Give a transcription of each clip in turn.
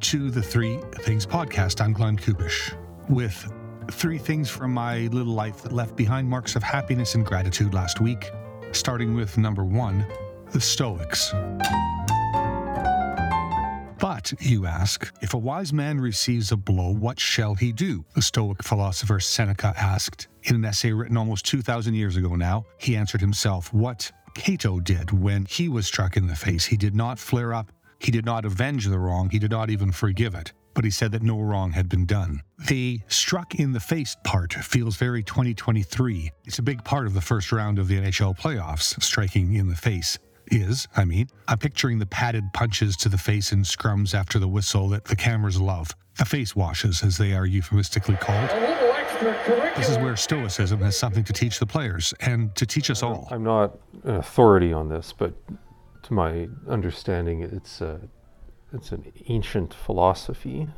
to the Three Things podcast. I'm Glenn Kubish with three things from my little life that left behind marks of happiness and gratitude last week, starting with number one, the Stoics. But, you ask, if a wise man receives a blow, what shall he do? The Stoic philosopher Seneca asked. In an essay written almost 2,000 years ago now, he answered himself what Cato did when he was struck in the face. He did not flare up, he did not avenge the wrong, he did not even forgive it but he said that no wrong had been done. The struck in the face part feels very 2023. It's a big part of the first round of the NHL playoffs, striking in the face is, I mean. I'm picturing the padded punches to the face in scrums after the whistle that the cameras love. The face washes, as they are euphemistically called. This is where Stoicism has something to teach the players and to teach us all. I'm not an authority on this, but to my understanding, it's a it's an ancient philosophy,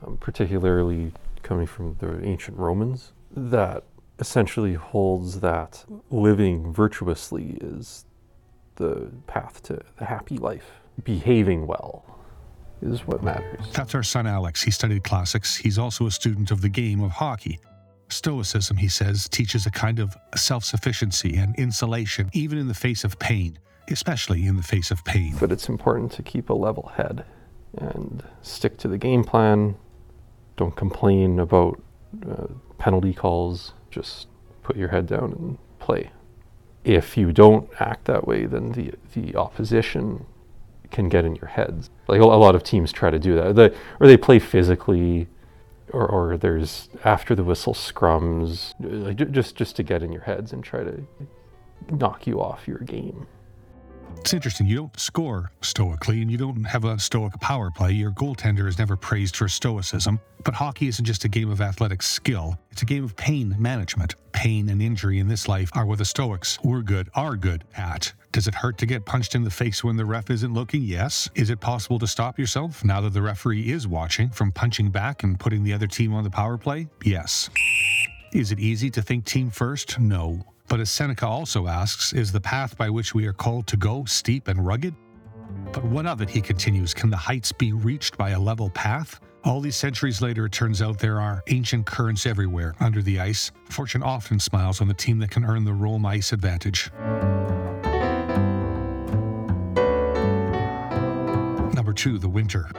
um, particularly coming from the ancient Romans, that essentially holds that living virtuously is the path to the happy life. Behaving well is what matters. That's our son Alex. He studied classics. He's also a student of the game of hockey. Stoicism, he says, teaches a kind of self sufficiency and insulation, even in the face of pain especially in the face of pain. But it's important to keep a level head and stick to the game plan. Don't complain about uh, penalty calls. Just put your head down and play. If you don't act that way, then the the opposition can get in your heads. Like a, lot of teams try to do that, or they play physically, or, or there's after the whistle scrums, like just just to get in your heads and try to knock you off your game. It's interesting. You don't score stoically and you don't have a stoic power play. Your goaltender is never praised for stoicism. But hockey isn't just a game of athletic skill, it's a game of pain management. Pain and injury in this life are what the Stoics were good, are good at. Does it hurt to get punched in the face when the ref isn't looking? Yes. Is it possible to stop yourself now that the referee is watching from punching back and putting the other team on the power play? Yes. Is it easy to think team first? No. But as Seneca also asks, is the path by which we are called to go steep and rugged? But what of it, he continues, can the heights be reached by a level path? All these centuries later, it turns out there are ancient currents everywhere under the ice. Fortune often smiles on the team that can earn the Rome ice advantage. Number two, the winter.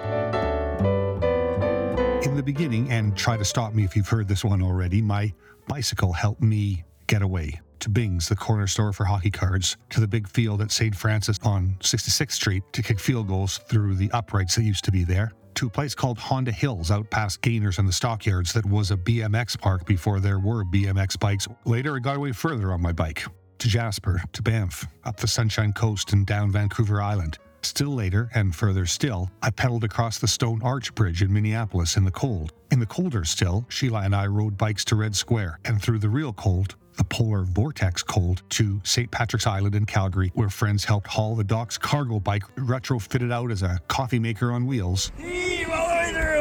In the beginning, and try to stop me if you've heard this one already, my bicycle helped me get away to Bing's, the corner store for hockey cards, to the big field at St. Francis on 66th Street to kick field goals through the uprights that used to be there, to a place called Honda Hills out past Gainers and the Stockyards that was a BMX park before there were BMX bikes. Later, I got away further on my bike to Jasper, to Banff, up the Sunshine Coast and down Vancouver Island. Still later, and further still, I pedaled across the Stone Arch Bridge in Minneapolis in the cold. In the colder still, Sheila and I rode bikes to Red Square, and through the real cold, the polar vortex cold to St. Patrick's Island in Calgary, where friends helped haul the dock's cargo bike retrofitted out as a coffee maker on wheels.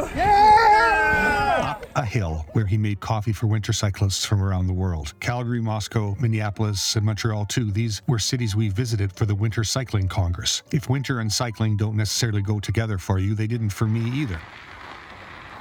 Up a hill where he made coffee for winter cyclists from around the world. Calgary, Moscow, Minneapolis, and Montreal, too. These were cities we visited for the Winter Cycling Congress. If winter and cycling don't necessarily go together for you, they didn't for me either.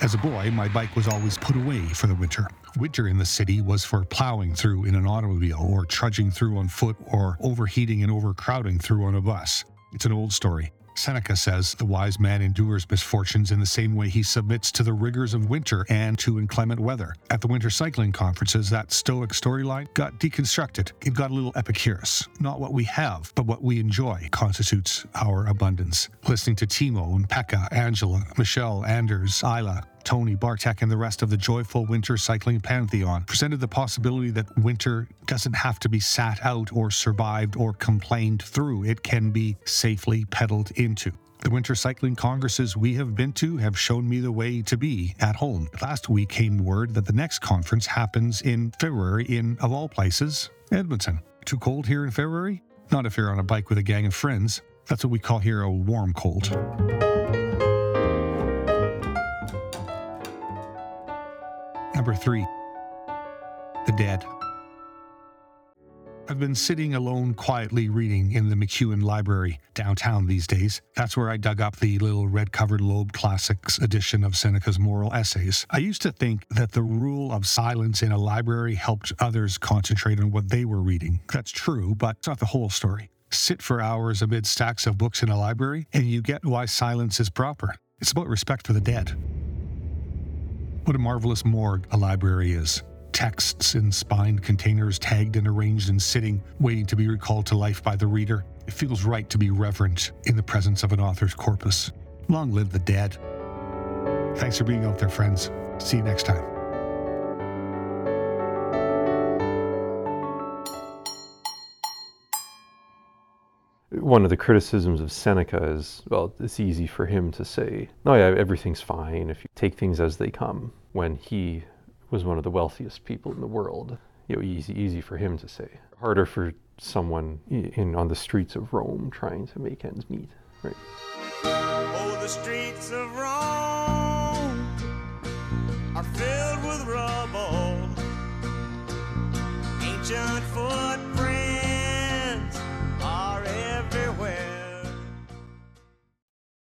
As a boy, my bike was always put away for the winter. Winter in the city was for plowing through in an automobile or trudging through on foot or overheating and overcrowding through on a bus. It's an old story. Seneca says the wise man endures misfortunes in the same way he submits to the rigors of winter and to inclement weather. At the winter cycling conferences, that Stoic storyline got deconstructed. It got a little Epicurus. Not what we have, but what we enjoy constitutes our abundance. Listening to Timo and Pekka, Angela, Michelle, Anders, Isla, Tony, Bartek, and the rest of the joyful winter cycling pantheon presented the possibility that winter doesn't have to be sat out or survived or complained through. It can be safely pedaled into. The winter cycling congresses we have been to have shown me the way to be at home. Last week came word that the next conference happens in February in, of all places, Edmonton. Too cold here in February? Not if you're on a bike with a gang of friends. That's what we call here a warm cold. Number three, the dead. I've been sitting alone quietly reading in the MacEwan Library downtown these days. That's where I dug up the little red covered Loeb Classics edition of Seneca's Moral Essays. I used to think that the rule of silence in a library helped others concentrate on what they were reading. That's true, but it's not the whole story. Sit for hours amid stacks of books in a library, and you get why silence is proper. It's about respect for the dead. What a marvelous morgue a library is texts in spined containers tagged and arranged and sitting, waiting to be recalled to life by the reader. It feels right to be reverent in the presence of an author's corpus. Long live the dead. Thanks for being out there, friends. See you next time. One of the criticisms of Seneca is, well, it's easy for him to say, no, yeah, everything's fine if you take things as they come, when he was one of the wealthiest people in the world. You know, easy, easy for him to say. Harder for someone in on the streets of Rome trying to make ends meet, right? Oh, the streets of Rome are filled with rubble, ancient